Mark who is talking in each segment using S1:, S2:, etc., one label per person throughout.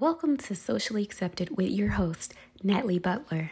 S1: Welcome to Socially Accepted with your host, Natalie Butler.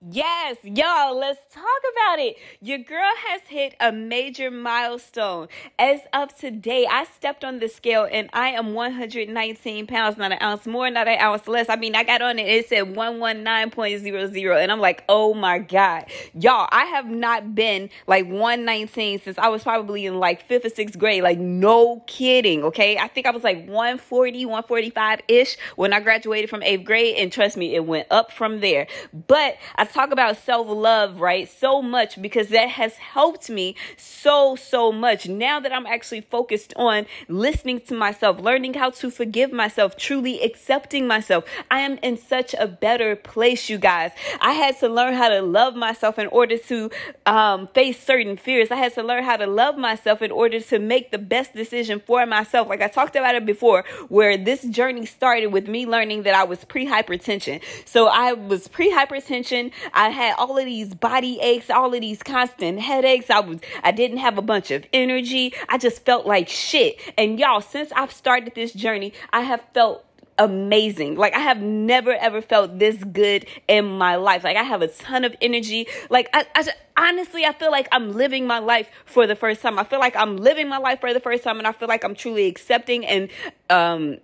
S2: Yes, y'all, let's talk about it. Your girl has hit a major milestone. As of today, I stepped on the scale and I am 119 pounds, not an ounce more, not an ounce less. I mean, I got on it, it said 119.00, and I'm like, oh my God. Y'all, I have not been like 119 since I was probably in like fifth or sixth grade. Like, no kidding, okay? I think I was like 140, 145 ish when I graduated from eighth grade, and trust me, it went up from there. But I talk about self love, right? So much because that has helped me so, so much. Now that I'm actually focused on listening to myself, learning how to forgive myself, truly accepting myself, I am in such a better place, you guys. I had to learn how to love myself in order to um, face certain fears. I had to learn how to love myself in order to make the best decision for myself. Like I talked about it before, where this journey started with me learning that I was pre hypertension. So I was pre hypertension. I had all of these body aches, all of these constant headaches. I was I didn't have a bunch of energy. I just felt like shit. And y'all, since I've started this journey, I have felt amazing. Like I have never ever felt this good in my life. Like I have a ton of energy. Like I, I honestly, I feel like I'm living my life for the first time. I feel like I'm living my life for the first time, and I feel like I'm truly accepting and um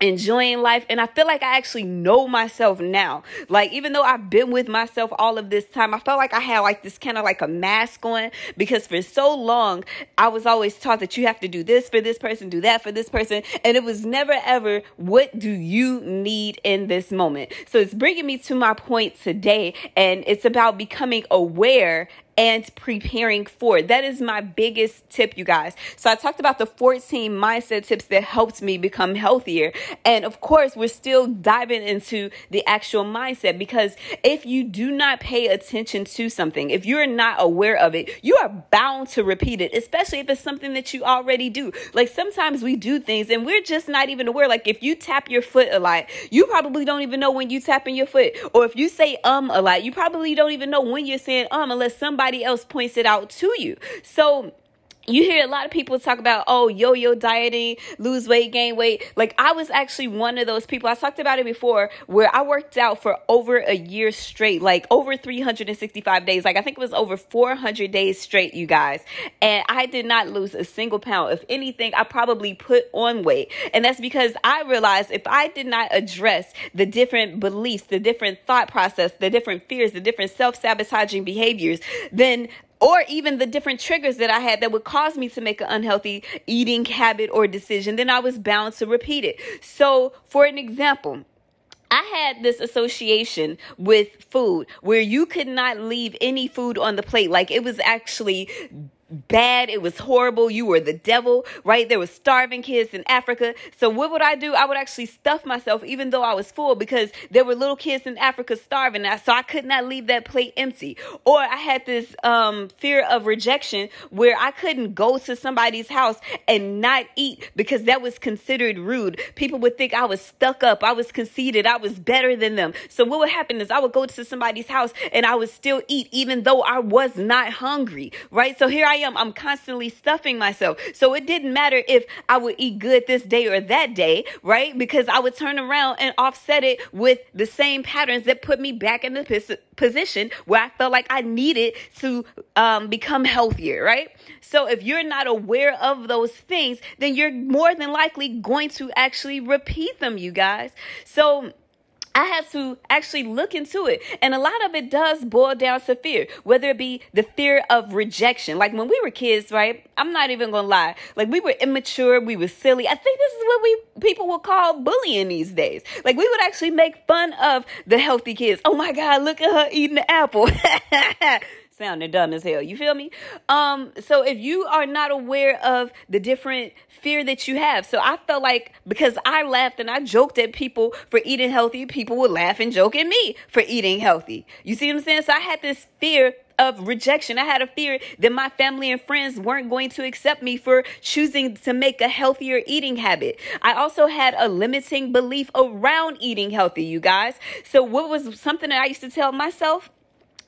S2: enjoying life and i feel like i actually know myself now. Like even though i've been with myself all of this time i felt like i had like this kind of like a mask on because for so long i was always taught that you have to do this for this person do that for this person and it was never ever what do you need in this moment? So it's bringing me to my point today and it's about becoming aware and preparing for it. That is my biggest tip, you guys. So I talked about the 14 mindset tips that helped me become healthier. And of course, we're still diving into the actual mindset because if you do not pay attention to something, if you're not aware of it, you are bound to repeat it, especially if it's something that you already do. Like sometimes we do things and we're just not even aware. Like if you tap your foot a lot, you probably don't even know when you tapping your foot. Or if you say um a lot, you probably don't even know when you're saying um unless somebody somebody else points it out to you. So you hear a lot of people talk about oh yo-yo dieting lose weight gain weight. Like i was actually one of those people. I talked about it before where i worked out for over a year straight like over 365 days. Like i think it was over 400 days straight you guys. And i did not lose a single pound. If anything i probably put on weight. And that's because i realized if i did not address the different beliefs the different thought process the different fears the different self-sabotaging behaviors then or even the different triggers that I had that would cause me to make an unhealthy eating habit or decision, then I was bound to repeat it. So, for an example, I had this association with food where you could not leave any food on the plate. Like it was actually bad. It was horrible. You were the devil, right? There was starving kids in Africa. So what would I do? I would actually stuff myself even though I was full because there were little kids in Africa starving. So I could not leave that plate empty. Or I had this um, fear of rejection where I couldn't go to somebody's house and not eat because that was considered rude. People would think I was stuck up. I was conceited. I was better than them. So what would happen is I would go to somebody's house and I would still eat even though I was not hungry, right? So here I am. I'm constantly stuffing myself. So it didn't matter if I would eat good this day or that day, right? Because I would turn around and offset it with the same patterns that put me back in the position where I felt like I needed to um, become healthier, right? So if you're not aware of those things, then you're more than likely going to actually repeat them, you guys. So I had to actually look into it. And a lot of it does boil down to fear, whether it be the fear of rejection. Like when we were kids, right? I'm not even gonna lie. Like we were immature, we were silly. I think this is what we people would call bullying these days. Like we would actually make fun of the healthy kids. Oh my God, look at her eating the apple. sounding dumb as hell. You feel me? Um, so if you are not aware of the different fear that you have, so I felt like because I laughed and I joked at people for eating healthy, people would laugh and joke at me for eating healthy. You see what I'm saying? So I had this fear of rejection. I had a fear that my family and friends weren't going to accept me for choosing to make a healthier eating habit. I also had a limiting belief around eating healthy, you guys. So what was something that I used to tell myself?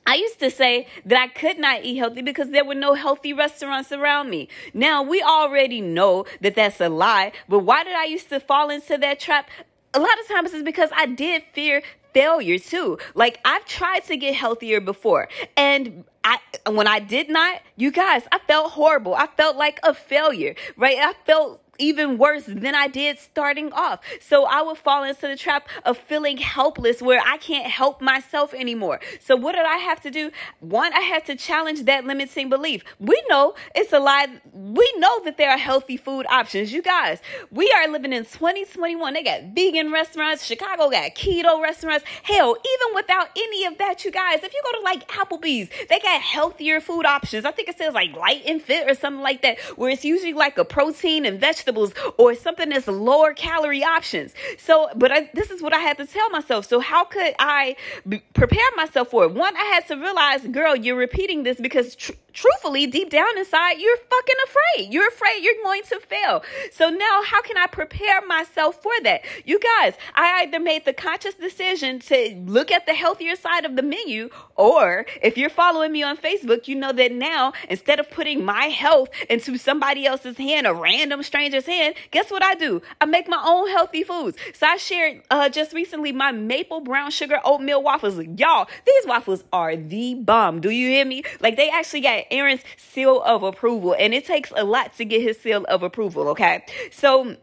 S2: I used to say that I could not eat healthy because there were no healthy restaurants around me. Now, we already know that that's a lie, but why did I used to fall into that trap? a lot of times it's because I did fear failure too. Like I've tried to get healthier before and I when I did not, you guys, I felt horrible. I felt like a failure, right? I felt even worse than I did starting off. So I would fall into the trap of feeling helpless where I can't help myself anymore. So what did I have to do? One, I had to challenge that limiting belief. We know it's a lie. We know that there are healthy food options. You guys, we are living in 2021. They got vegan restaurants. Chicago got keto restaurants. Hell, even without any of that, you guys, if you go to like Applebee's, they got healthier food options. I think it says like light and fit or something like that, where it's usually like a protein and vegetable vegetables or something that's lower calorie options. So, but I, this is what I had to tell myself. So, how could I prepare myself for it? One, I had to realize, girl, you're repeating this because tr- truthfully, deep down inside, you're fucking afraid. You're afraid you're going to fail. So now, how can I prepare myself for that? You guys, I either made the conscious decision to look at the healthier side of the menu, or if you're following me on Facebook, you know that now, instead of putting my health into somebody else's hand, a random stranger's hand, guess what I do? I make my own healthy foods. So I shared uh, just recently my maple brown sugar oatmeal waffles. Y'all, these waffles are the bomb. Do you hear me? Like they actually got Aaron's seal of approval, and it takes a lot to get his seal of approval, okay? So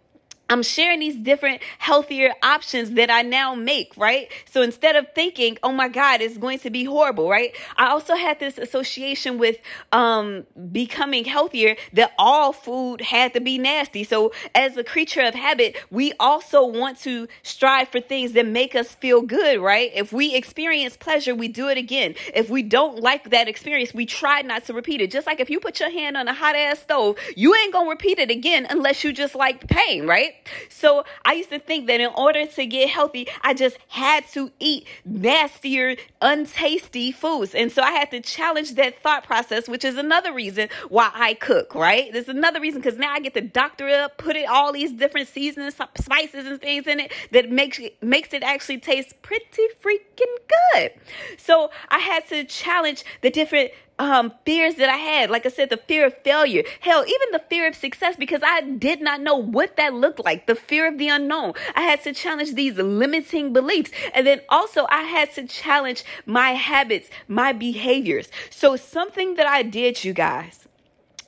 S2: I'm sharing these different healthier options that I now make, right? So instead of thinking, oh my God, it's going to be horrible, right? I also had this association with um, becoming healthier that all food had to be nasty. So as a creature of habit, we also want to strive for things that make us feel good, right? If we experience pleasure, we do it again. If we don't like that experience, we try not to repeat it. Just like if you put your hand on a hot ass stove, you ain't gonna repeat it again unless you just like pain, right? So I used to think that in order to get healthy, I just had to eat nastier, untasty foods. And so I had to challenge that thought process, which is another reason why I cook, right? There's another reason because now I get to doctor up, put it all these different seasonings, spices and things in it that makes makes it actually taste pretty freaking good. So I had to challenge the different um, fears that I had. Like I said, the fear of failure. Hell, even the fear of success because I did not know what that looked like. The fear of the unknown. I had to challenge these limiting beliefs. And then also I had to challenge my habits, my behaviors. So something that I did, you guys,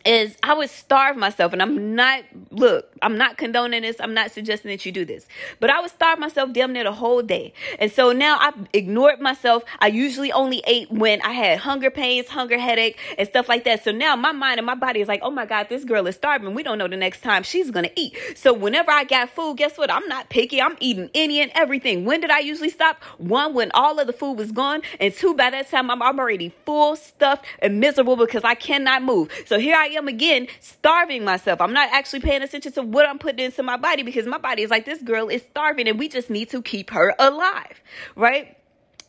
S2: is I would starve myself, and I'm not, look, I'm not condoning this. I'm not suggesting that you do this, but I would starve myself damn near the whole day. And so now I ignored myself. I usually only ate when I had hunger pains, hunger headache, and stuff like that. So now my mind and my body is like, oh my God, this girl is starving. We don't know the next time she's to eat. So whenever I got food, guess what? I'm not picky. I'm eating any and everything. When did I usually stop? One, when all of the food was gone. And two, by that time, I'm already full, stuffed, and miserable because I cannot move. So here I am again, starving myself. I'm not actually paying attention to what I'm putting into my body because my body is like, this girl is starving and we just need to keep her alive, right?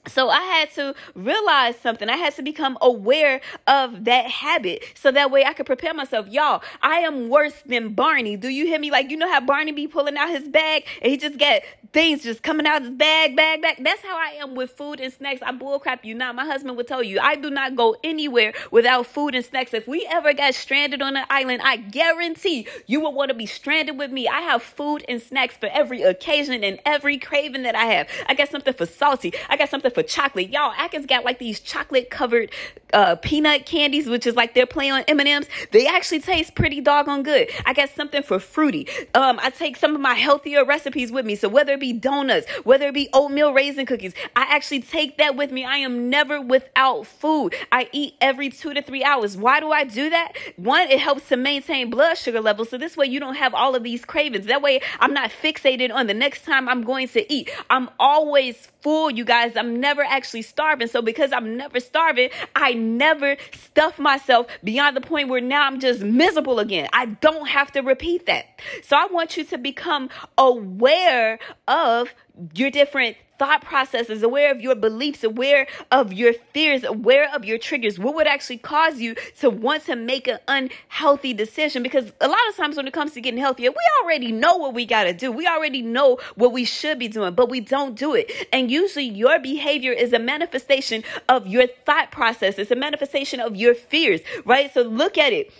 S2: So I had to realize something. I had to become aware of that habit so that way I could prepare myself. Y'all, I am worse than Barney. Do you hear me? Like, you know how Barney be pulling out his bag and he just got things just coming out of his bag, bag, bag. That's how I am with food and snacks. I bullcrap you not. My husband would tell you, I do not go anywhere without food and snacks. If we ever got stranded on an island, I guarantee you would want to be stranded with me. I have food and snacks for every occasion and every craving that I have. I got something for salty. I got something for chocolate. Y'all, Atkins got like these chocolate covered uh, peanut candies, which is like they're playing on M&Ms. They actually taste pretty doggone good. I got something for fruity. Um, I take some of my healthier recipes with me. So whether it be donuts, whether it be oatmeal raisin cookies, I actually take that with me. I am never without food. I eat every two to three hours. Why do I do that? One, it helps to maintain blood sugar levels. So this way you don't have all of these cravings. That way I'm not fixated on the next time I'm going to eat. I'm always full, you guys. I'm never actually starving. So because I'm never starving, I never stuff myself beyond the point where now I'm just miserable again. I don't have to repeat that. So I want you to become aware of your different thought processes, aware of your beliefs, aware of your fears, aware of your triggers. What would actually cause you to want to make an unhealthy decision? Because a lot of times when it comes to getting healthier, we already know what we got to do. We already know what we should be doing, but we don't do it. And usually your behavior is a manifestation of your thought process. It's a manifestation of your fears, right? So look at it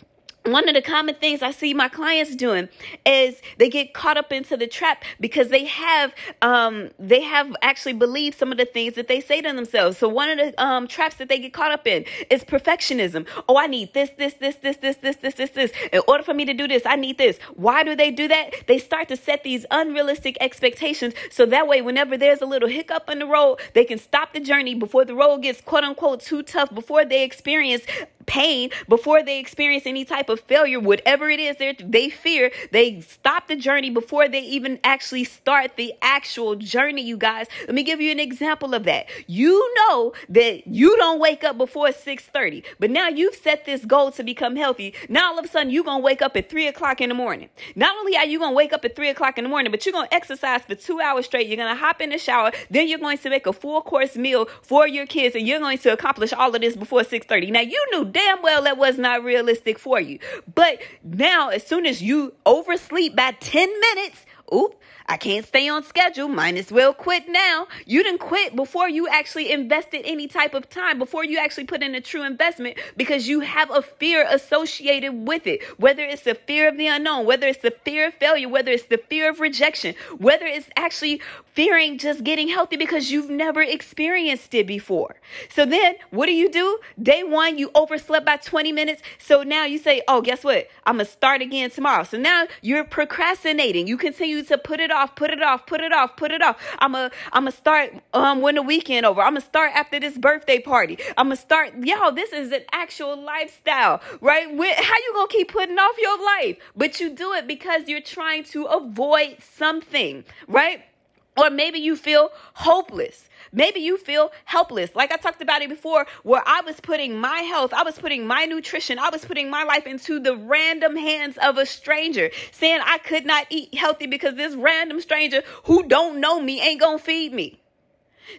S2: one of the common things I see my clients doing is they get caught up into the trap because they have um, they have actually believed some of the things that they say to themselves. So one of the um, traps that they get caught up in is perfectionism. Oh, I need this, this, this, this, this, this, this, this, this. In order for me to do this, I need this. Why do they do that? They start to set these unrealistic expectations so that way, whenever there's a little hiccup in the road, they can stop the journey before the road gets quote unquote too tough, before they experience pain before they experience any type of failure, whatever it is they fear, they stop the journey before they even actually start the actual journey, you guys. Let me give you an example of that. You know that you don't wake up before 6:30, but now you've set this goal to become healthy. Now all of a sudden you're gonna wake up at three o'clock in the morning. Not only are you gonna wake up at three o'clock in the morning, but you're gonna exercise for two hours straight. You're gonna hop in the shower, then you're going to make a full course meal for your kids, and you're going to accomplish all of this before 6:30. Now you knew damn well that was not realistic for you. But now, as soon as you oversleep by 10 minutes, oop, I can't stay on schedule. Might as well quit now. You didn't quit before you actually invested any type of time, before you actually put in a true investment because you have a fear associated with it. Whether it's the fear of the unknown, whether it's the fear of failure, whether it's the fear of rejection, whether it's actually fearing just getting healthy because you've never experienced it before. So then what do you do? Day one, you overslept by 20 minutes. So now you say, oh, guess what? I'm going to start again tomorrow. So now you're procrastinating. You continue to put it off, put it off, put it off, put it off. I'm to I'm a start um when the weekend over. I'm a start after this birthday party. I'm a start. Y'all, this is an actual lifestyle, right? How you going to keep putting off your life? But you do it because you're trying to avoid something, right? Or maybe you feel hopeless. Maybe you feel helpless. Like I talked about it before, where I was putting my health, I was putting my nutrition, I was putting my life into the random hands of a stranger, saying I could not eat healthy because this random stranger who don't know me ain't gonna feed me.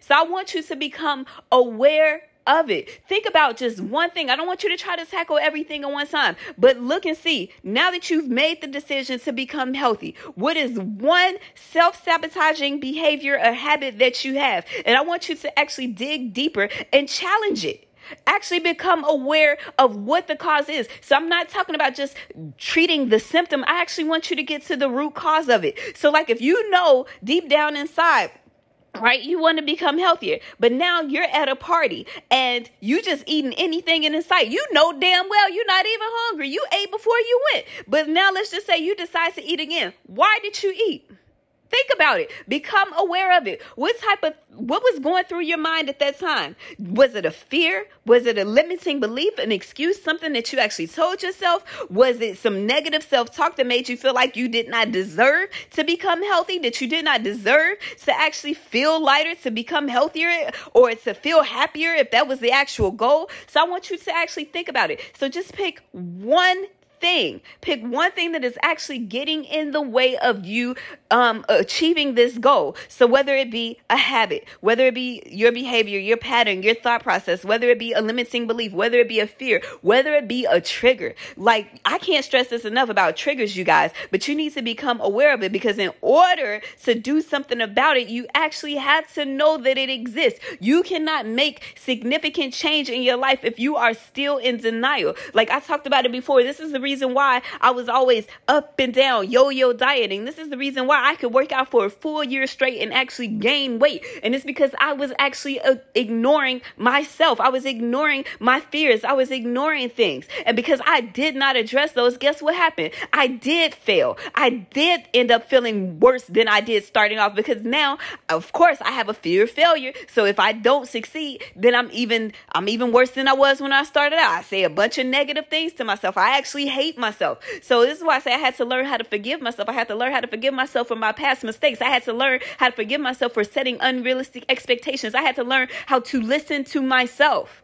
S2: So I want you to become aware of it. Think about just one thing. I don't want you to try to tackle everything at one time, but look and see. Now that you've made the decision to become healthy, what is one self sabotaging behavior or habit that you have? And I want you to actually dig deeper and challenge it actually become aware of what the cause is. So I'm not talking about just treating the symptom. I actually want you to get to the root cause of it. So like if you know deep down inside right? You want to become healthier, but now you're at a party and you just eating anything in sight. You know damn well you're not even hungry. You ate before you went, but now let's just say you decide to eat again. Why did you eat? Think about it. Become aware of it. What type of what was going through your mind at that time? Was it a fear? Was it a limiting belief, an excuse, something that you actually told yourself? Was it some negative self-talk that made you feel like you did not deserve to become healthy, that you did not deserve to actually feel lighter, to become healthier or to feel happier if that was the actual goal? So I want you to actually think about it. So just pick one thing. Pick one thing that is actually getting in the way of you um, achieving this goal. So whether it be a habit, whether it be your behavior, your pattern, your thought process, whether it be a limiting belief, whether it be a fear, whether it be a trigger. Like I can't stress this enough about triggers, you guys, but you need to become aware of it because in order to do something about it, you actually have to know that it exists. You cannot make significant change in your life if you are still in denial. Like I talked about it before. This is the reason why I was always up and down, yo yo dieting. This is the reason why I could work out for a full year straight and actually gain weight. And it's because I was actually uh, ignoring myself. I was ignoring my fears. I was ignoring things. And because I did not address those, guess what happened? I did fail. I did end up feeling worse than I did starting off because now, of course, I have a fear of failure. So if I don't succeed, then I'm even I'm even worse than I was when I started out. I say a bunch of negative things to myself. I actually hate myself. So this is why I say I had to learn how to forgive myself. I had to learn how to forgive myself for my past mistakes. I had to learn how to forgive myself for setting unrealistic expectations. I had to learn how to listen to myself.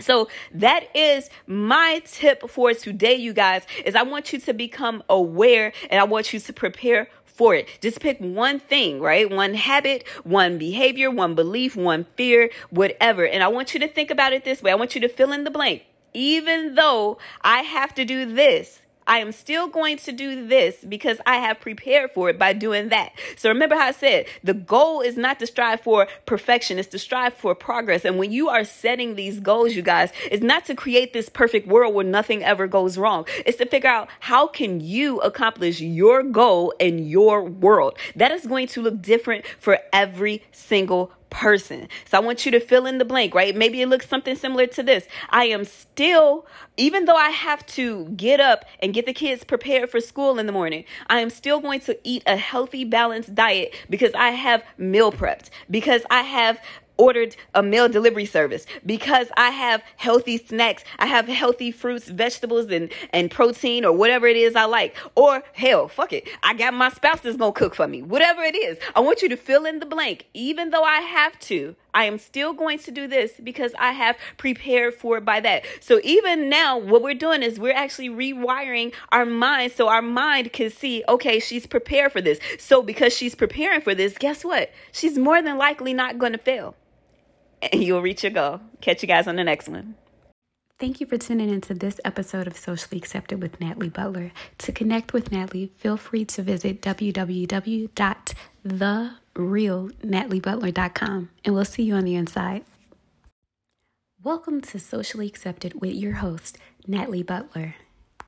S2: So that is my tip for today, you guys, is I want you to become aware and I want you to prepare for it. Just pick one thing, right? One habit, one behavior, one belief, one fear, whatever. And I want you to think about it this way. I want you to fill in the blank even though I have to do this, I am still going to do this because I have prepared for it by doing that. So remember how I said the goal is not to strive for perfection, it's to strive for progress. And when you are setting these goals, you guys, it's not to create this perfect world where nothing ever goes wrong. It's to figure out how can you accomplish your goal in your world. That is going to look different for every single person. So I want you to fill in the blank, right? Maybe it looks something similar to this. I am still, even though I have to get up and get the kids prepared for school in the morning, I am still going to eat a healthy, balanced diet because I have meal prepped, because I have ordered a meal delivery service because I have healthy snacks. I have healthy fruits, vegetables, and, and protein or whatever it is I like. Or hell, fuck it. I got my spouse that's gonna cook for me. Whatever it is. I want you to fill in the blank. Even though I have to, I am still going to do this because I have prepared for it by that. So even now, what we're doing is we're actually rewiring our mind so our mind can see, okay, she's prepared for this. So because she's preparing for this, guess what? She's more than likely not to fail and you'll reach your goal. Catch you guys on the next one.
S1: Thank you for tuning into this episode of Socially Accepted with Natalie Butler. To connect with Natalie, feel free to visit www.therealnataliebutler.com and we'll see you on the inside. Welcome to Socially Accepted with your host, Natalie Butler.